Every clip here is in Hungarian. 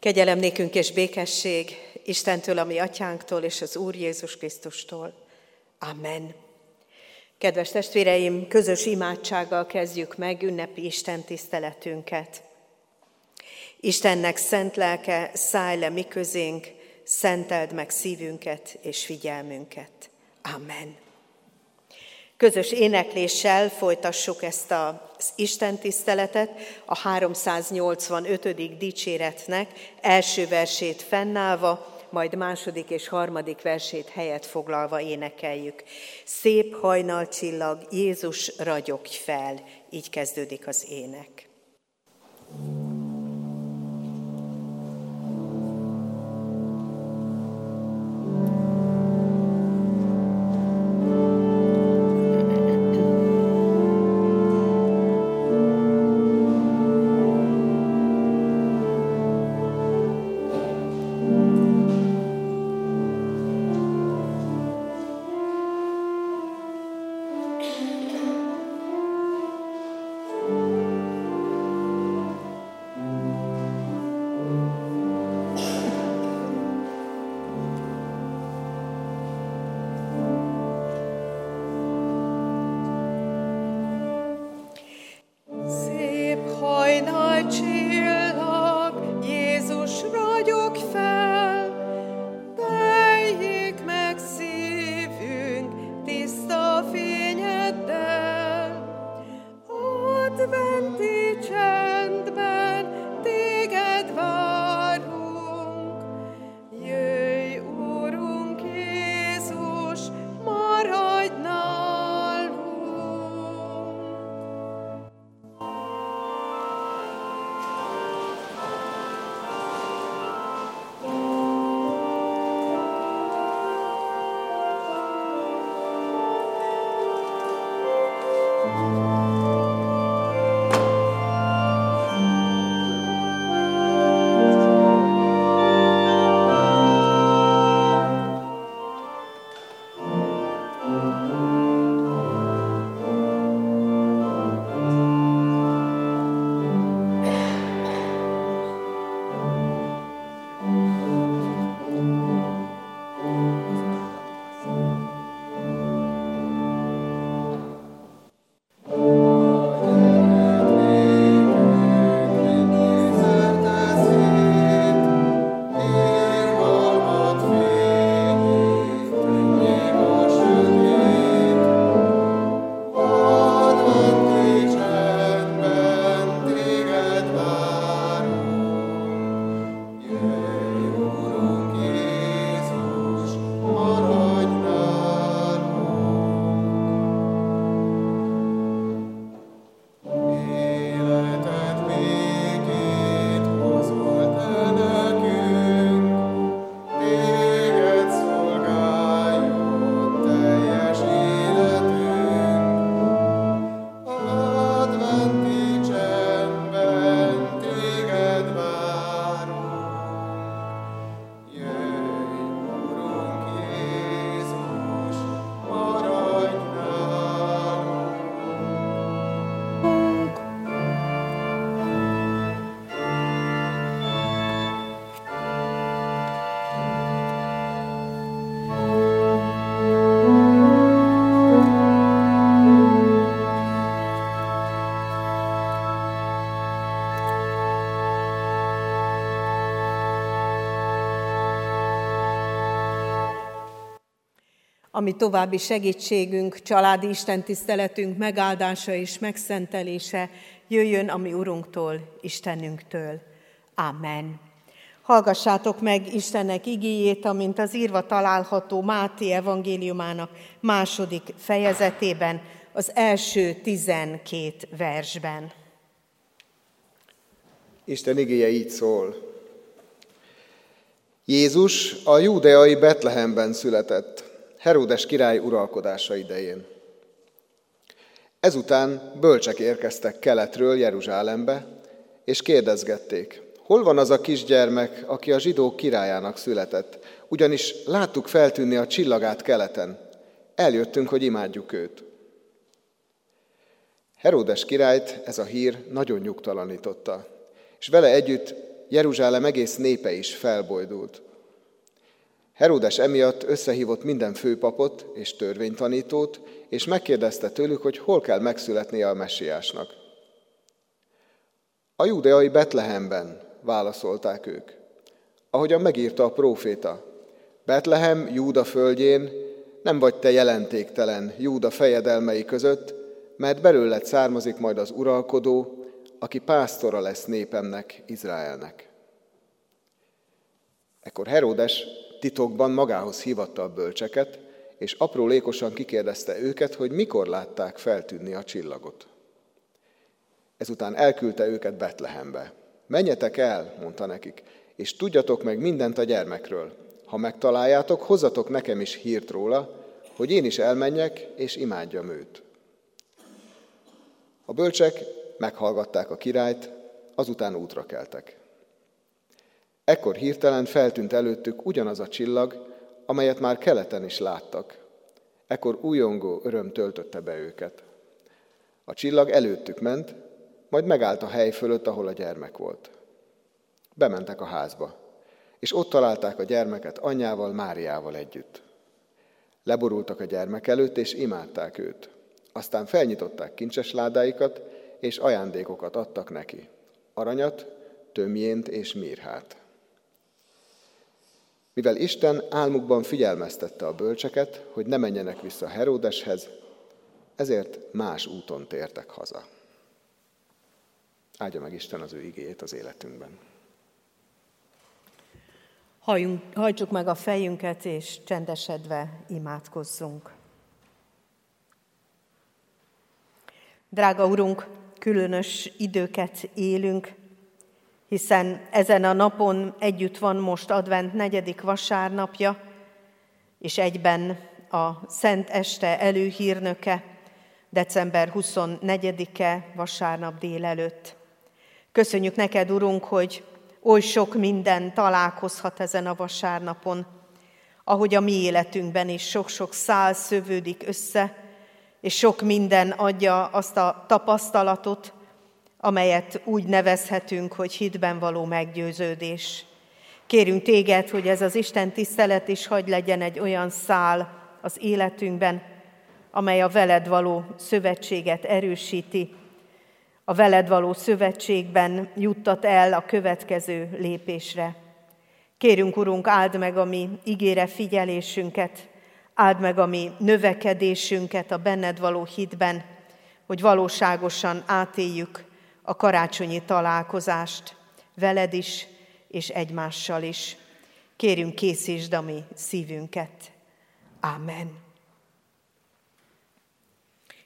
Kegyelem nékünk és békesség Istentől, ami atyánktól és az Úr Jézus Krisztustól. Amen. Kedves testvéreim, közös imádsággal kezdjük meg ünnepi Isten tiszteletünket. Istennek szent lelke, szállj le mi közénk, szenteld meg szívünket és figyelmünket. Amen. Közös énekléssel folytassuk ezt az Isten tiszteletet, a 385. dicséretnek első versét fennállva, majd második és harmadik versét helyet foglalva énekeljük. Szép hajnalcsillag, Jézus ragyogj fel, így kezdődik az ének. thank ami további segítségünk, családi istentiszteletünk megáldása és megszentelése jöjjön a mi Urunktól, Istenünktől. Amen. Hallgassátok meg Istennek igéjét, amint az írva található Máté evangéliumának második fejezetében, az első tizenkét versben. Isten igéje így szól. Jézus a júdeai Betlehemben született, Heródes király uralkodása idején. Ezután bölcsek érkeztek keletről Jeruzsálembe, és kérdezgették, hol van az a kisgyermek, aki a zsidók királyának született, ugyanis láttuk feltűnni a csillagát keleten. Eljöttünk, hogy imádjuk őt. Heródes királyt ez a hír nagyon nyugtalanította, és vele együtt Jeruzsálem egész népe is felbojdult. Heródes emiatt összehívott minden főpapot és törvénytanítót, és megkérdezte tőlük, hogy hol kell megszületnie a messiásnak. A judeai Betlehemben, válaszolták ők. Ahogyan megírta a próféta, Betlehem, Júda földjén, nem vagy te jelentéktelen Júda fejedelmei között, mert belőled származik majd az uralkodó, aki pásztora lesz népemnek, Izraelnek. Ekkor Heródes titokban magához hívatta a bölcseket, és aprólékosan kikérdezte őket, hogy mikor látták feltűnni a csillagot. Ezután elküldte őket Betlehembe. Menjetek el, mondta nekik, és tudjatok meg mindent a gyermekről. Ha megtaláljátok, hozzatok nekem is hírt róla, hogy én is elmenjek, és imádjam őt. A bölcsek meghallgatták a királyt, azután útra keltek. Ekkor hirtelen feltűnt előttük ugyanaz a csillag, amelyet már keleten is láttak. Ekkor újongó öröm töltötte be őket. A csillag előttük ment, majd megállt a hely fölött, ahol a gyermek volt. Bementek a házba, és ott találták a gyermeket anyjával, Máriával együtt. Leborultak a gyermek előtt, és imádták őt. Aztán felnyitották kincses ládáikat, és ajándékokat adtak neki. Aranyat, tömjént és mírhát. Mivel Isten álmukban figyelmeztette a bölcseket, hogy ne menjenek vissza Heródeshez, ezért más úton tértek haza. Áldja meg Isten az ő igéjét az életünkben. Halljunk, hajtsuk meg a fejünket, és csendesedve imádkozzunk. Drága Urunk, különös időket élünk, hiszen ezen a napon együtt van most advent negyedik vasárnapja, és egyben a Szent Este előhírnöke, december 24-e vasárnap délelőtt. Köszönjük neked, Urunk, hogy oly sok minden találkozhat ezen a vasárnapon, ahogy a mi életünkben is sok-sok szál szövődik össze, és sok minden adja azt a tapasztalatot, amelyet úgy nevezhetünk, hogy hitben való meggyőződés. Kérünk téged, hogy ez az Isten tisztelet is hagy legyen egy olyan szál az életünkben, amely a veled való szövetséget erősíti, a veled való szövetségben juttat el a következő lépésre. Kérünk, Urunk, áld meg a mi ígére figyelésünket, áld meg a mi növekedésünket a benned való hitben, hogy valóságosan átéljük a karácsonyi találkozást veled is és egymással is. Kérünk, készítsd a mi szívünket. Amen.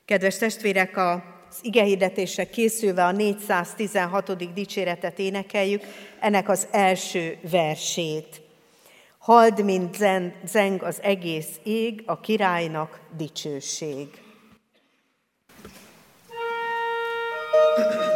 Kedves testvérek, az igehirdetésre készülve a 416. dicséretet énekeljük, ennek az első versét. Hald, mint zeng az egész ég, a királynak dicsőség.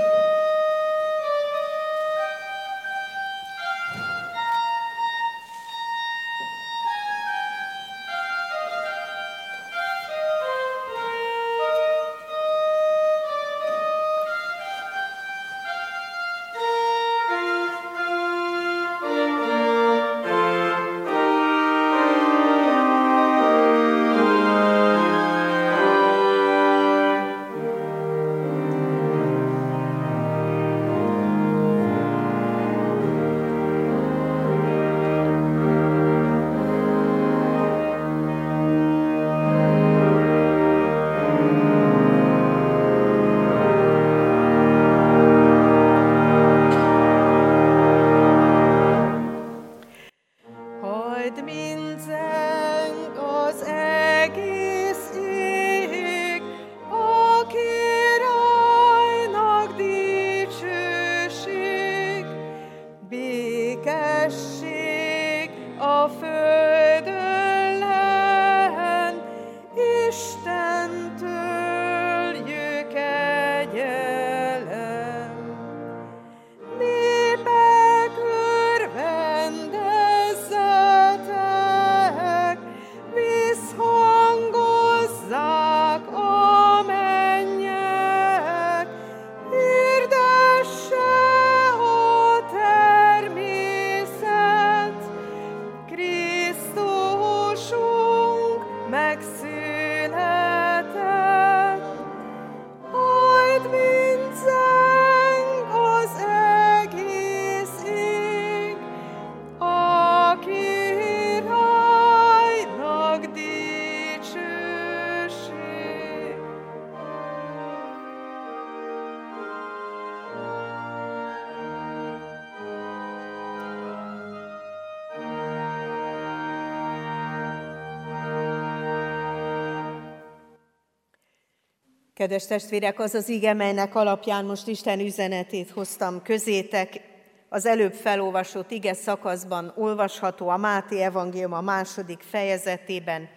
Kedves testvérek, az az ige, melynek alapján most Isten üzenetét hoztam közétek, az előbb felolvasott ige szakaszban olvasható a Máté evangélium a második fejezetében,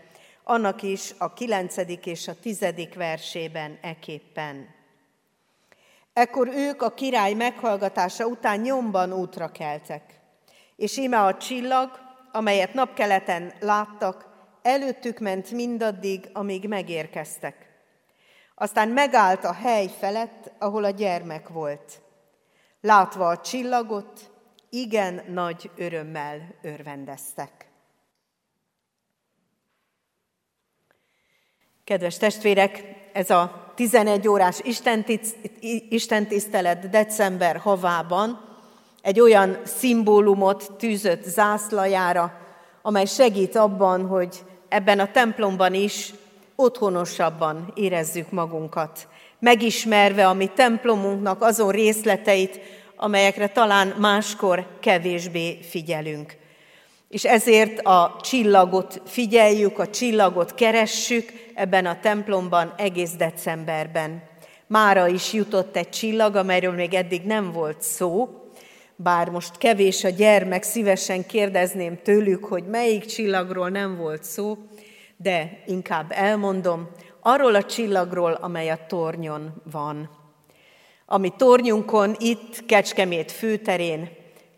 annak is a kilencedik és a tizedik versében eképpen. Ekkor ők a király meghallgatása után nyomban útra keltek, és íme a csillag, amelyet napkeleten láttak, előttük ment mindaddig, amíg megérkeztek. Aztán megállt a hely felett, ahol a gyermek volt. Látva a csillagot, igen nagy örömmel örvendeztek. Kedves testvérek, ez a 11 órás istentisztelet december havában egy olyan szimbólumot tűzött zászlajára, amely segít abban, hogy ebben a templomban is otthonosabban érezzük magunkat, megismerve a mi templomunknak azon részleteit, amelyekre talán máskor kevésbé figyelünk. És ezért a csillagot figyeljük, a csillagot keressük ebben a templomban egész decemberben. Mára is jutott egy csillag, amelyről még eddig nem volt szó, bár most kevés a gyermek, szívesen kérdezném tőlük, hogy melyik csillagról nem volt szó, de inkább elmondom, arról a csillagról, amely a tornyon van. Ami tornyunkon, itt Kecskemét főterén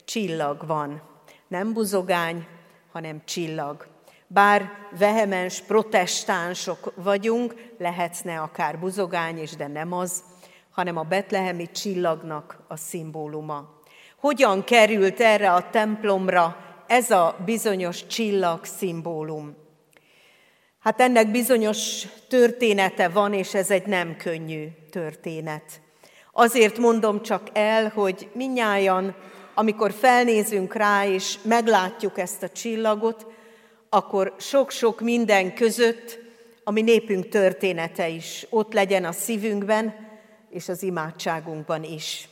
csillag van. Nem buzogány, hanem csillag. Bár vehemens protestánsok vagyunk, lehetne akár buzogány is, de nem az, hanem a betlehemi csillagnak a szimbóluma. Hogyan került erre a templomra ez a bizonyos csillag szimbólum? Hát ennek bizonyos története van, és ez egy nem könnyű történet. Azért mondom csak el, hogy minnyáján, amikor felnézünk rá, és meglátjuk ezt a csillagot, akkor sok-sok minden között a mi népünk története is ott legyen a szívünkben, és az imádságunkban is.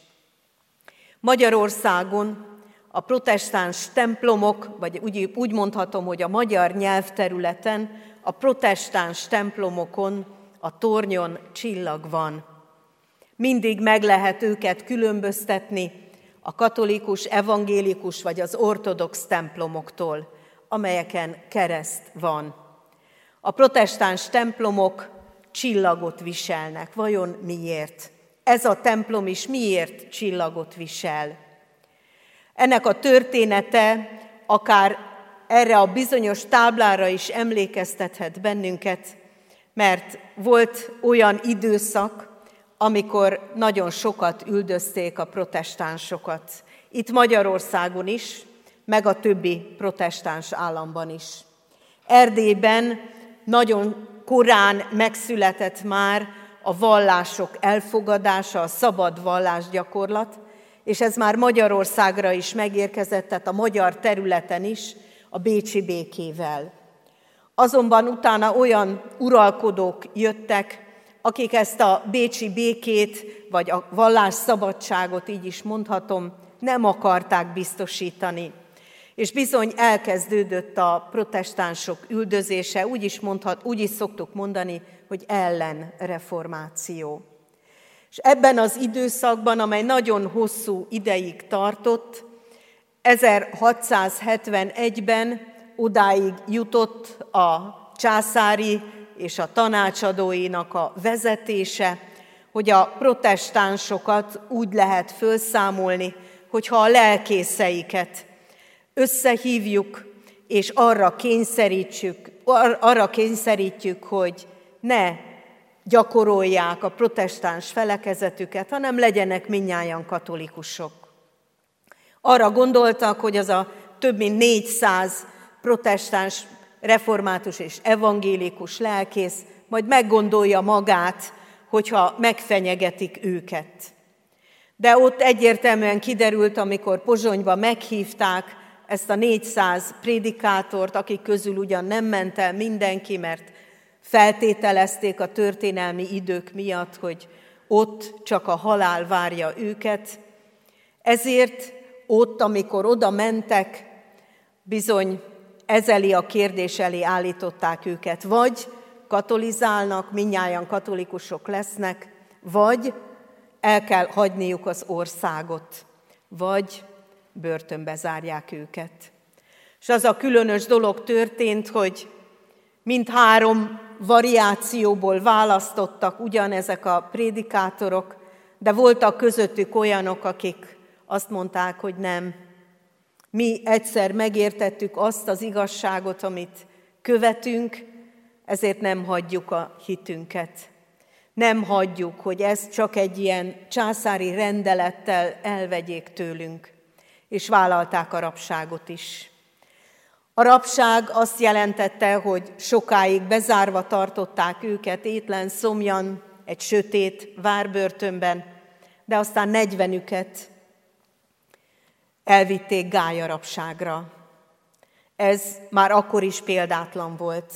Magyarországon a protestáns templomok, vagy úgy, úgy mondhatom, hogy a magyar nyelvterületen a protestáns templomokon, a tornyon csillag van. Mindig meg lehet őket különböztetni a katolikus, evangélikus vagy az ortodox templomoktól, amelyeken kereszt van. A protestáns templomok csillagot viselnek. Vajon miért? Ez a templom is miért csillagot visel? Ennek a története akár erre a bizonyos táblára is emlékeztethet bennünket, mert volt olyan időszak, amikor nagyon sokat üldözték a protestánsokat. Itt Magyarországon is, meg a többi protestáns államban is. Erdélyben nagyon korán megszületett már a vallások elfogadása, a szabad vallásgyakorlat, és ez már Magyarországra is megérkezett, tehát a magyar területen is, a bécsi békével. Azonban utána olyan uralkodók jöttek, akik ezt a bécsi békét, vagy a vallásszabadságot, így is mondhatom, nem akarták biztosítani. És bizony elkezdődött a protestánsok üldözése, úgy is, mondhat, úgy is szoktuk mondani, hogy ellenreformáció. És ebben az időszakban, amely nagyon hosszú ideig tartott, 1671-ben odáig jutott a császári és a tanácsadóinak a vezetése, hogy a protestánsokat úgy lehet felszámolni, hogyha a lelkészeiket összehívjuk, és arra kényszerítjük, arra kényszerítjük, hogy ne gyakorolják a protestáns felekezetüket, hanem legyenek minnyáján katolikusok. Arra gondoltak, hogy az a több mint 400 protestáns, református és evangélikus lelkész majd meggondolja magát, hogyha megfenyegetik őket. De ott egyértelműen kiderült, amikor Pozsonyba meghívták ezt a 400 prédikátort, akik közül ugyan nem ment el mindenki, mert feltételezték a történelmi idők miatt, hogy ott csak a halál várja őket. Ezért ott, amikor oda mentek, bizony ezeli a kérdés elé állították őket, vagy katolizálnak, minnyáján katolikusok lesznek, vagy el kell hagyniuk az országot, vagy börtönbe zárják őket. És az a különös dolog történt, hogy mindhárom variációból választottak ugyanezek a prédikátorok, de voltak közöttük olyanok, akik azt mondták, hogy nem. Mi egyszer megértettük azt az igazságot, amit követünk, ezért nem hagyjuk a hitünket. Nem hagyjuk, hogy ez csak egy ilyen császári rendelettel elvegyék tőlünk, és vállalták a rabságot is. A rabság azt jelentette, hogy sokáig bezárva tartották őket étlen, szomjan, egy sötét várbörtönben, de aztán negyvenüket elvitték gályarapságra. Ez már akkor is példátlan volt.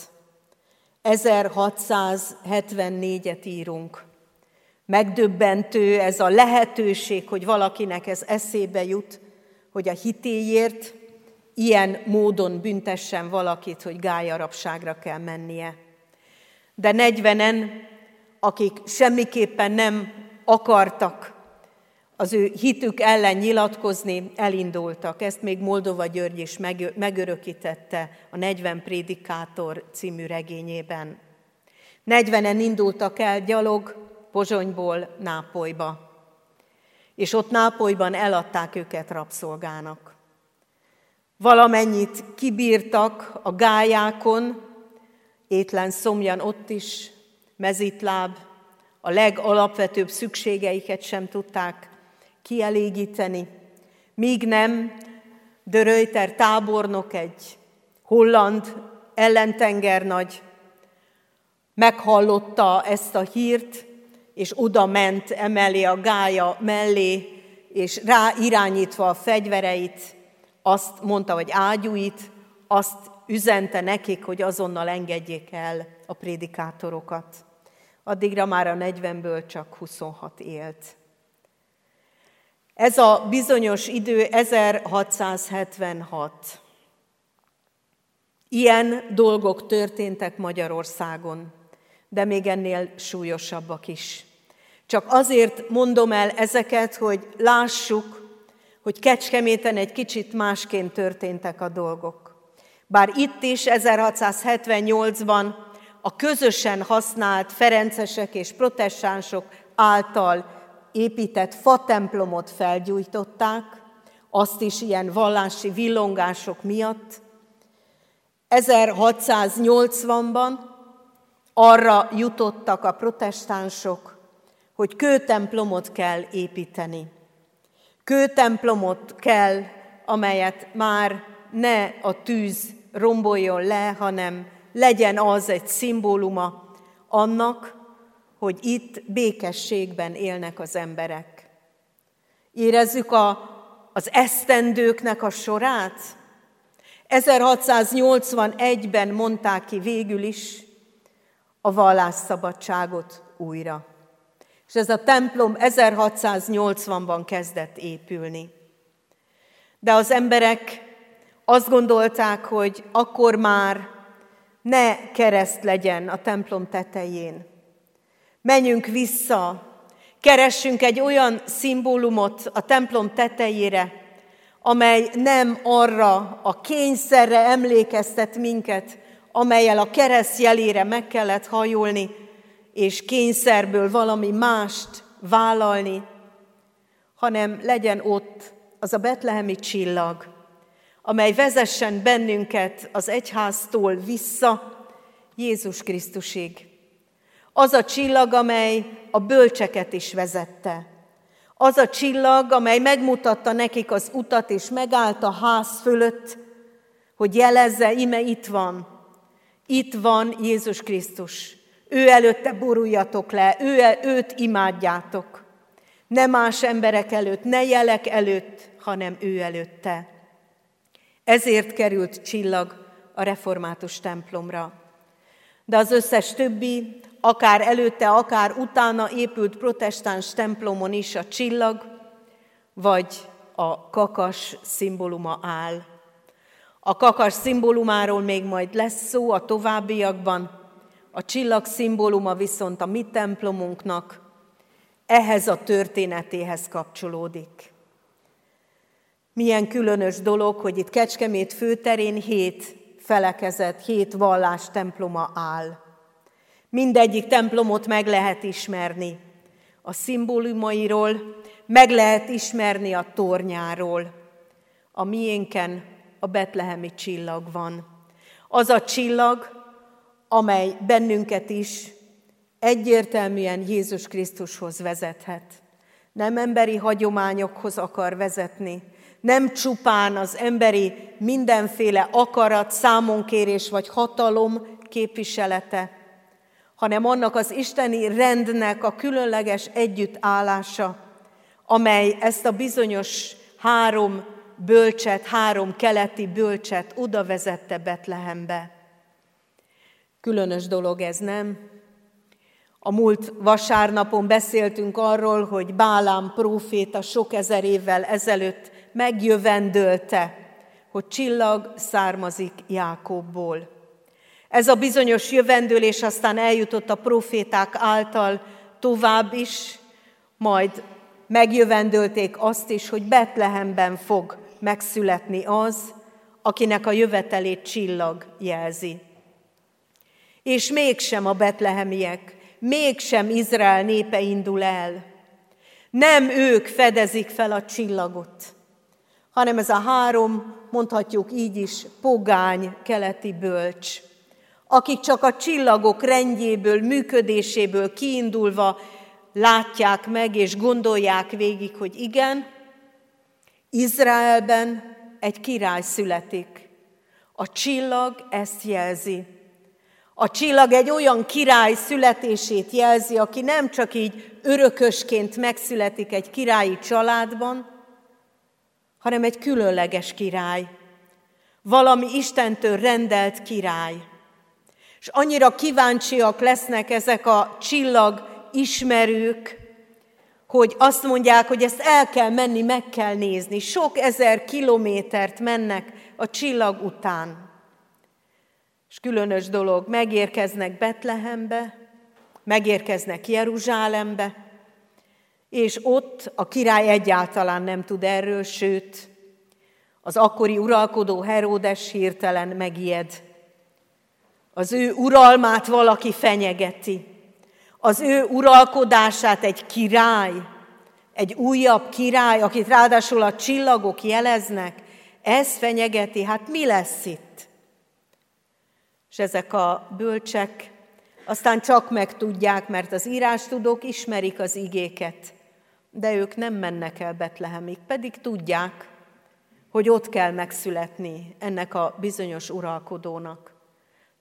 1674-et írunk. Megdöbbentő ez a lehetőség, hogy valakinek ez eszébe jut, hogy a hitéért ilyen módon büntessen valakit, hogy gályarapságra kell mennie. De negyvenen, akik semmiképpen nem akartak az ő hitük ellen nyilatkozni, elindultak. Ezt még Moldova György is megörökítette a 40 Prédikátor című regényében. 40-en indultak el gyalog Pozsonyból Nápolyba, és ott Nápolyban eladták őket rabszolgának. Valamennyit kibírtak a gályákon, étlen szomjan ott is, mezitláb, a legalapvetőbb szükségeiket sem tudták kielégíteni, míg nem de Reuter tábornok, egy holland ellentengernagy meghallotta ezt a hírt, és oda ment emelé a gája mellé, és rá irányítva a fegyvereit, azt mondta, hogy ágyúit, azt üzente nekik, hogy azonnal engedjék el a prédikátorokat. Addigra már a 40-ből csak 26 élt. Ez a bizonyos idő 1676. Ilyen dolgok történtek Magyarországon, de még ennél súlyosabbak is. Csak azért mondom el ezeket, hogy lássuk, hogy Kecskeméten egy kicsit másként történtek a dolgok. Bár itt is 1678-ban a közösen használt ferencesek és protestánsok által épített fatemplomot felgyújtották, azt is ilyen vallási villongások miatt. 1680-ban arra jutottak a protestánsok, hogy kőtemplomot kell építeni. Kőtemplomot kell, amelyet már ne a tűz romboljon le, hanem legyen az egy szimbóluma annak, hogy itt békességben élnek az emberek. Érezzük a, az esztendőknek a sorát. 1681-ben mondták ki végül is a vallásszabadságot újra. És ez a templom 1680-ban kezdett épülni. De az emberek azt gondolták, hogy akkor már ne kereszt legyen a templom tetején, Menjünk vissza, keressünk egy olyan szimbólumot a templom tetejére, amely nem arra a kényszerre emlékeztet minket, amelyel a kereszt jelére meg kellett hajolni, és kényszerből valami mást vállalni, hanem legyen ott az a betlehemi csillag, amely vezessen bennünket az egyháztól vissza Jézus Krisztusig. Az a csillag, amely a bölcseket is vezette. Az a csillag, amely megmutatta nekik az utat, és megállt a ház fölött, hogy jelezze, ime itt van. Itt van Jézus Krisztus. Ő előtte boruljatok le, ő, őt imádjátok. Ne más emberek előtt, ne jelek előtt, hanem ő előtte. Ezért került csillag a református templomra. De az összes többi akár előtte, akár utána épült protestáns templomon is a csillag, vagy a kakas szimbóluma áll. A kakas szimbólumáról még majd lesz szó a továbbiakban, a csillag szimbóluma viszont a mi templomunknak ehhez a történetéhez kapcsolódik. Milyen különös dolog, hogy itt Kecskemét főterén hét felekezet, hét vallás temploma áll. Mindegyik templomot meg lehet ismerni. A szimbólumairól meg lehet ismerni a tornyáról. A miénken a betlehemi csillag van. Az a csillag, amely bennünket is egyértelműen Jézus Krisztushoz vezethet. Nem emberi hagyományokhoz akar vezetni, nem csupán az emberi mindenféle akarat, számonkérés vagy hatalom képviselete, hanem annak az isteni rendnek a különleges együttállása, amely ezt a bizonyos három bölcset, három keleti bölcset oda vezette Betlehembe. Különös dolog ez, nem? A múlt vasárnapon beszéltünk arról, hogy Bálám próféta sok ezer évvel ezelőtt megjövendölte, hogy csillag származik Jákobból. Ez a bizonyos jövendőlés aztán eljutott a proféták által tovább is, majd megjövendölték azt is, hogy Betlehemben fog megszületni az, akinek a jövetelét csillag jelzi. És mégsem a betlehemiek, mégsem Izrael népe indul el. Nem ők fedezik fel a csillagot, hanem ez a három, mondhatjuk így is, pogány keleti bölcs, akik csak a csillagok rendjéből, működéséből kiindulva látják meg és gondolják végig, hogy igen, Izraelben egy király születik. A csillag ezt jelzi. A csillag egy olyan király születését jelzi, aki nem csak így örökösként megszületik egy királyi családban, hanem egy különleges király. Valami Istentől rendelt király. És annyira kíváncsiak lesznek ezek a csillag ismerők, hogy azt mondják, hogy ezt el kell menni, meg kell nézni. Sok ezer kilométert mennek a csillag után. És különös dolog, megérkeznek Betlehembe, megérkeznek Jeruzsálembe, és ott a király egyáltalán nem tud erről, sőt, az akkori uralkodó Heródes hirtelen megijed. Az ő uralmát valaki fenyegeti az ő uralkodását egy király, egy újabb király, akit ráadásul a csillagok jeleznek, ez fenyegeti, hát mi lesz itt? És ezek a bölcsek aztán csak megtudják, mert az írástudók ismerik az igéket, de ők nem mennek el Betlehemig, pedig tudják, hogy ott kell megszületni ennek a bizonyos uralkodónak.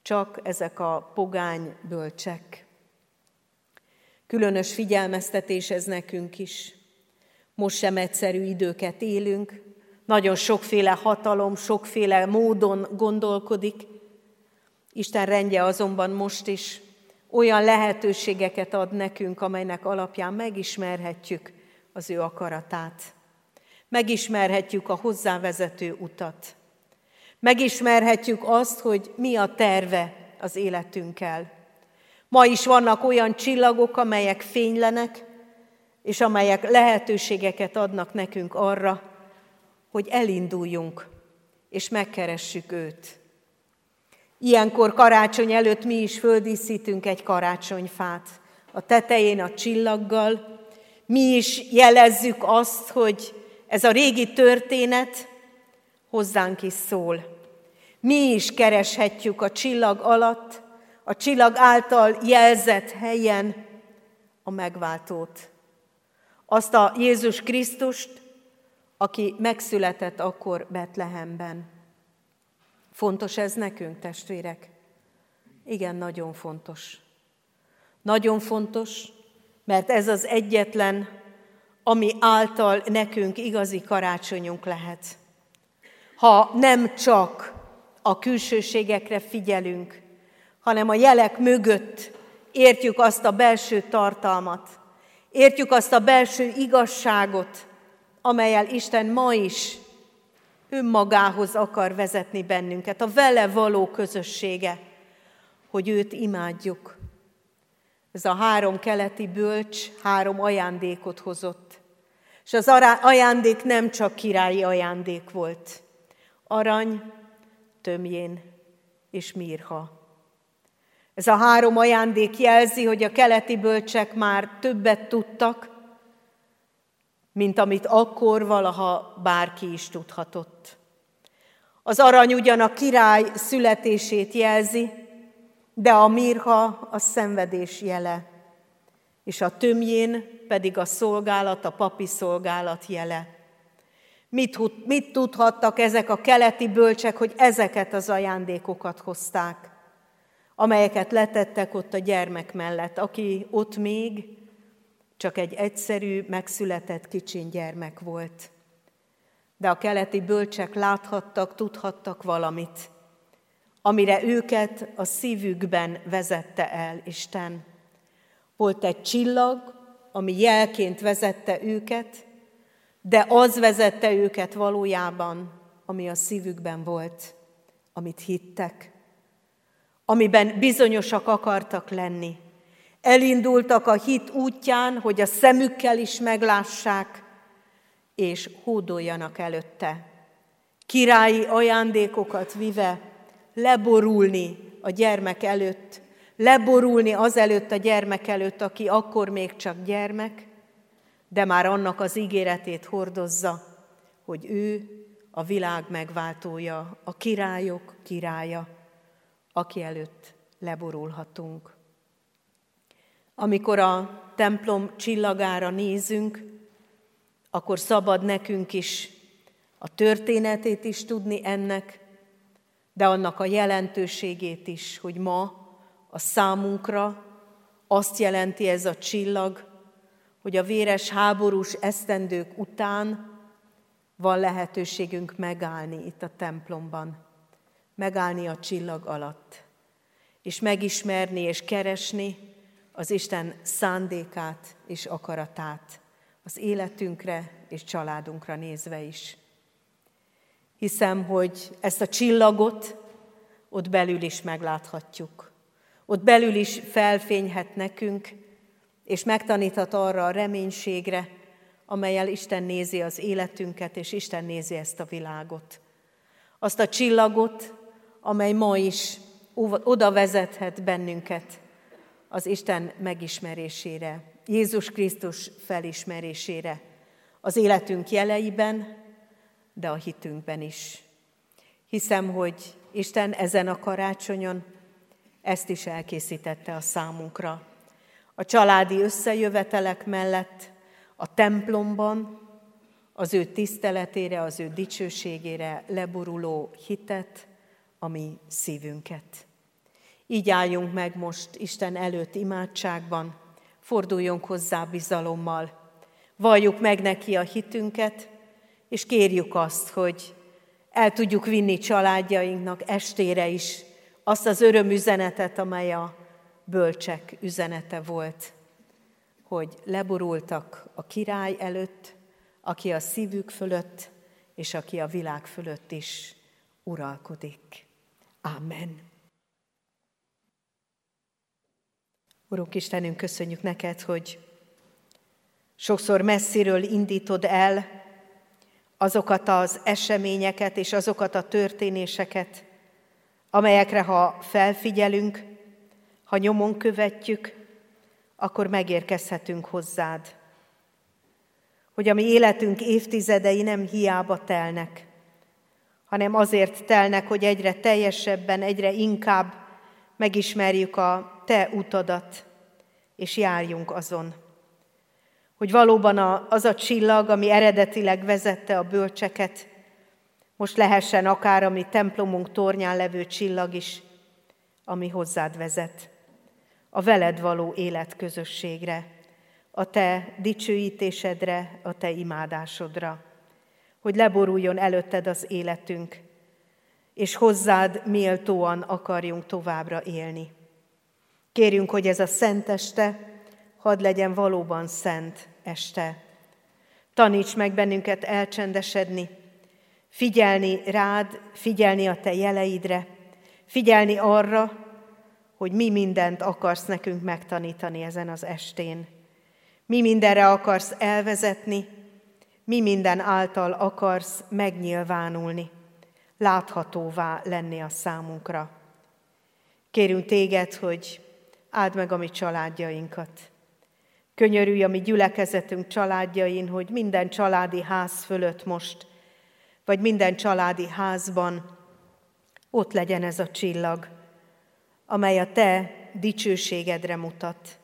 Csak ezek a pogány bölcsek. Különös figyelmeztetés ez nekünk is. Most sem egyszerű időket élünk, nagyon sokféle hatalom, sokféle módon gondolkodik. Isten rendje azonban most is olyan lehetőségeket ad nekünk, amelynek alapján megismerhetjük az ő akaratát. Megismerhetjük a hozzávezető utat. Megismerhetjük azt, hogy mi a terve az életünkkel. Ma is vannak olyan csillagok, amelyek fénylenek, és amelyek lehetőségeket adnak nekünk arra, hogy elinduljunk, és megkeressük őt. Ilyenkor karácsony előtt mi is földíszítünk egy karácsonyfát. A tetején a csillaggal, mi is jelezzük azt, hogy ez a régi történet hozzánk is szól. Mi is kereshetjük a csillag alatt a csillag által jelzett helyen a megváltót. Azt a Jézus Krisztust, aki megszületett akkor Betlehemben. Fontos ez nekünk, testvérek? Igen, nagyon fontos. Nagyon fontos, mert ez az egyetlen, ami által nekünk igazi karácsonyunk lehet. Ha nem csak a külsőségekre figyelünk, hanem a jelek mögött értjük azt a belső tartalmat, értjük azt a belső igazságot, amelyel Isten ma is önmagához akar vezetni bennünket, a vele való közössége. hogy őt imádjuk. Ez a három keleti bölcs három ajándékot hozott. És az ajándék nem csak királyi ajándék volt. Arany, tömjén és mirha. Ez a három ajándék jelzi, hogy a keleti bölcsek már többet tudtak, mint amit akkor valaha bárki is tudhatott. Az arany ugyan a király születését jelzi, de a mirha a szenvedés jele, és a tömjén pedig a szolgálat, a papi szolgálat jele. Mit, mit tudhattak ezek a keleti bölcsek, hogy ezeket az ajándékokat hozták, amelyeket letettek ott a gyermek mellett, aki ott még csak egy egyszerű, megszületett kicsin gyermek volt. De a keleti bölcsek láthattak, tudhattak valamit, amire őket a szívükben vezette el Isten. Volt egy csillag, ami jelként vezette őket, de az vezette őket valójában, ami a szívükben volt, amit hittek, amiben bizonyosak akartak lenni. Elindultak a hit útján, hogy a szemükkel is meglássák, és hódoljanak előtte. Királyi ajándékokat vive, leborulni a gyermek előtt, leborulni az előtt a gyermek előtt, aki akkor még csak gyermek, de már annak az ígéretét hordozza, hogy ő a világ megváltója, a királyok királya, aki előtt leborulhatunk. Amikor a templom csillagára nézünk, akkor szabad nekünk is a történetét is tudni ennek, de annak a jelentőségét is, hogy ma a számunkra azt jelenti ez a csillag, hogy a véres háborús esztendők után van lehetőségünk megállni itt a templomban, megállni a csillag alatt, és megismerni és keresni az Isten szándékát és akaratát az életünkre és családunkra nézve is. Hiszem, hogy ezt a csillagot ott belül is megláthatjuk. Ott belül is felfényhet nekünk, és megtaníthat arra a reménységre, amelyel Isten nézi az életünket, és Isten nézi ezt a világot. Azt a csillagot, amely ma is oda vezethet bennünket az Isten megismerésére, Jézus Krisztus felismerésére, az életünk jeleiben, de a hitünkben is. Hiszem, hogy Isten ezen a karácsonyon ezt is elkészítette a számunkra. A családi összejövetelek mellett a templomban az ő tiszteletére, az ő dicsőségére leboruló hitet, ami szívünket. Így álljunk meg most Isten előtt imádságban, forduljunk hozzá bizalommal, valljuk meg neki a hitünket, és kérjük azt, hogy el tudjuk vinni családjainknak estére is azt az örömüzenetet, amely a bölcsek üzenete volt, hogy leborultak a király előtt, aki a szívük fölött, és aki a világ fölött is uralkodik. Amen. Urunk Istenünk, köszönjük neked, hogy sokszor messziről indítod el azokat az eseményeket és azokat a történéseket, amelyekre ha felfigyelünk, ha nyomon követjük, akkor megérkezhetünk hozzád. Hogy a mi életünk évtizedei nem hiába telnek, hanem azért telnek, hogy egyre teljesebben, egyre inkább megismerjük a Te utadat, és járjunk azon hogy valóban az a csillag, ami eredetileg vezette a bölcseket, most lehessen akár a mi templomunk tornyán levő csillag is, ami hozzád vezet, a veled való életközösségre, a te dicsőítésedre, a te imádásodra, hogy leboruljon előtted az életünk, és hozzád méltóan akarjunk továbbra élni. Kérjünk, hogy ez a szenteste hadd legyen valóban szent, este. Taníts meg bennünket elcsendesedni, figyelni rád, figyelni a te jeleidre, figyelni arra, hogy mi mindent akarsz nekünk megtanítani ezen az estén. Mi mindenre akarsz elvezetni, mi minden által akarsz megnyilvánulni, láthatóvá lenni a számunkra. Kérünk téged, hogy áld meg a mi családjainkat. Könyörülj a mi gyülekezetünk családjain, hogy minden családi ház fölött most, vagy minden családi házban ott legyen ez a csillag, amely a te dicsőségedre mutat,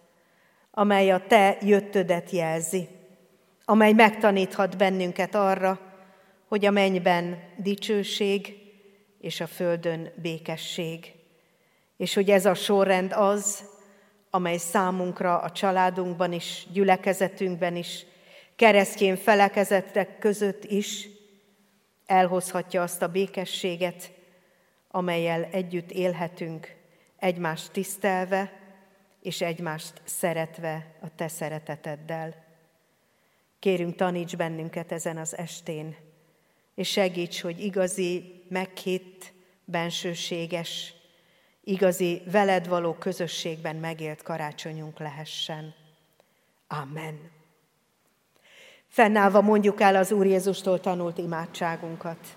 amely a te jöttödet jelzi, amely megtaníthat bennünket arra, hogy a mennyben dicsőség és a földön békesség. És hogy ez a sorrend az, amely számunkra a családunkban is, gyülekezetünkben is, keresztjén felekezetek között is elhozhatja azt a békességet, amelyel együtt élhetünk, egymást tisztelve és egymást szeretve a Te szereteteddel. Kérünk, taníts bennünket ezen az estén, és segíts, hogy igazi, meghitt, bensőséges, igazi veled való közösségben megélt karácsonyunk lehessen. Amen. Fennállva mondjuk el az Úr Jézustól tanult imádságunkat.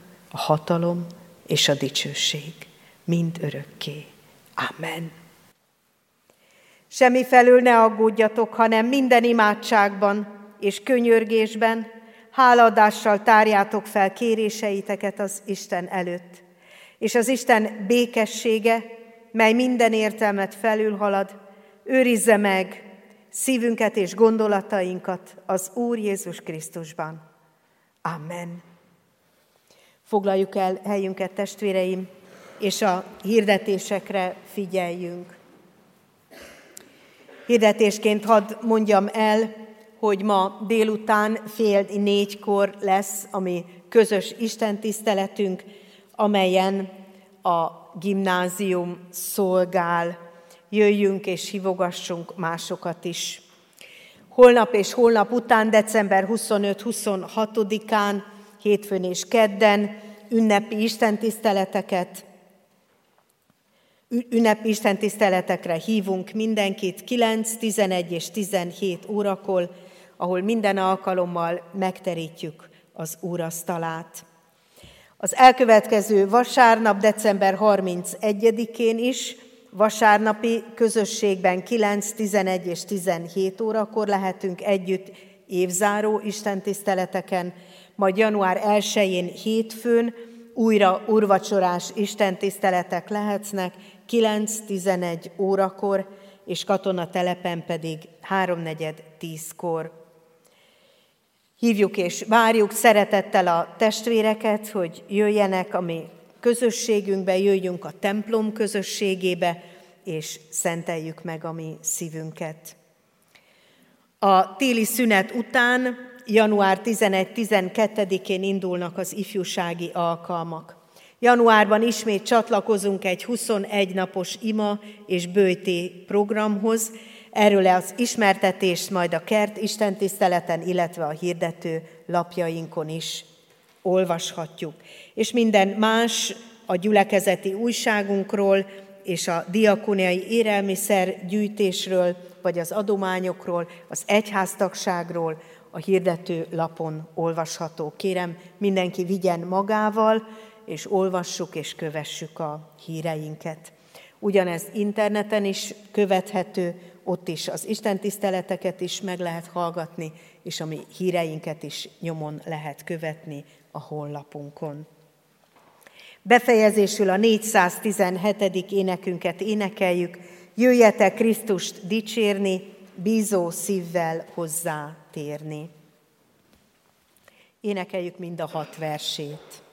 a hatalom és a dicsőség, mind örökké. Amen. Semmi felül ne aggódjatok, hanem minden imádságban és könyörgésben háladással tárjátok fel kéréseiteket az Isten előtt. És az Isten békessége, mely minden értelmet felülhalad, őrizze meg szívünket és gondolatainkat az Úr Jézus Krisztusban. Amen. Foglaljuk el helyünket, testvéreim, és a hirdetésekre figyeljünk. Hirdetésként hadd mondjam el, hogy ma délután fél négykor lesz a mi közös istentiszteletünk, amelyen a gimnázium szolgál. Jöjjünk és hívogassunk másokat is. Holnap és holnap után, december 25-26-án hétfőn és kedden ünnepi istentiszteleteket, ünnepi istentiszteletekre hívunk mindenkit 9, 11 és 17 órakor, ahol minden alkalommal megterítjük az úrasztalát. Az elkövetkező vasárnap, december 31-én is vasárnapi közösségben 9, 11 és 17 órakor lehetünk együtt évzáró istentiszteleteken, majd január 1-én hétfőn újra urvacsorás istentiszteletek lehetnek 9-11 órakor, és katonatelepen pedig 3-4-10-kor. Hívjuk és várjuk szeretettel a testvéreket, hogy jöjjenek a mi közösségünkbe, jöjjünk a templom közösségébe, és szenteljük meg a mi szívünket. A téli szünet után január 11-12-én indulnak az ifjúsági alkalmak. Januárban ismét csatlakozunk egy 21 napos ima és bőjté programhoz. Erről az ismertetést majd a kert istentiszteleten, illetve a hirdető lapjainkon is olvashatjuk. És minden más a gyülekezeti újságunkról és a diakoniai élelmiszer gyűjtésről, vagy az adományokról, az egyháztagságról, a hirdető lapon olvasható. Kérem, mindenki vigyen magával, és olvassuk és kövessük a híreinket. Ugyanez interneten is követhető, ott is az Isten tiszteleteket is meg lehet hallgatni, és a mi híreinket is nyomon lehet követni a honlapunkon. Befejezésül a 417. énekünket énekeljük, jöjjetek Krisztust dicsérni, bízó szívvel hozzá térni. Énekeljük mind a hat versét.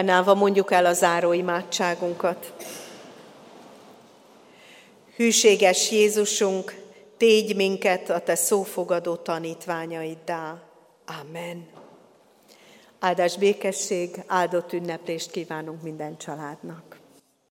Fennállva mondjuk el a záró imádságunkat. Hűséges Jézusunk, tégy minket a Te szófogadó tanítványaiddá. Amen. Áldás békesség, áldott ünneplést kívánunk minden családnak.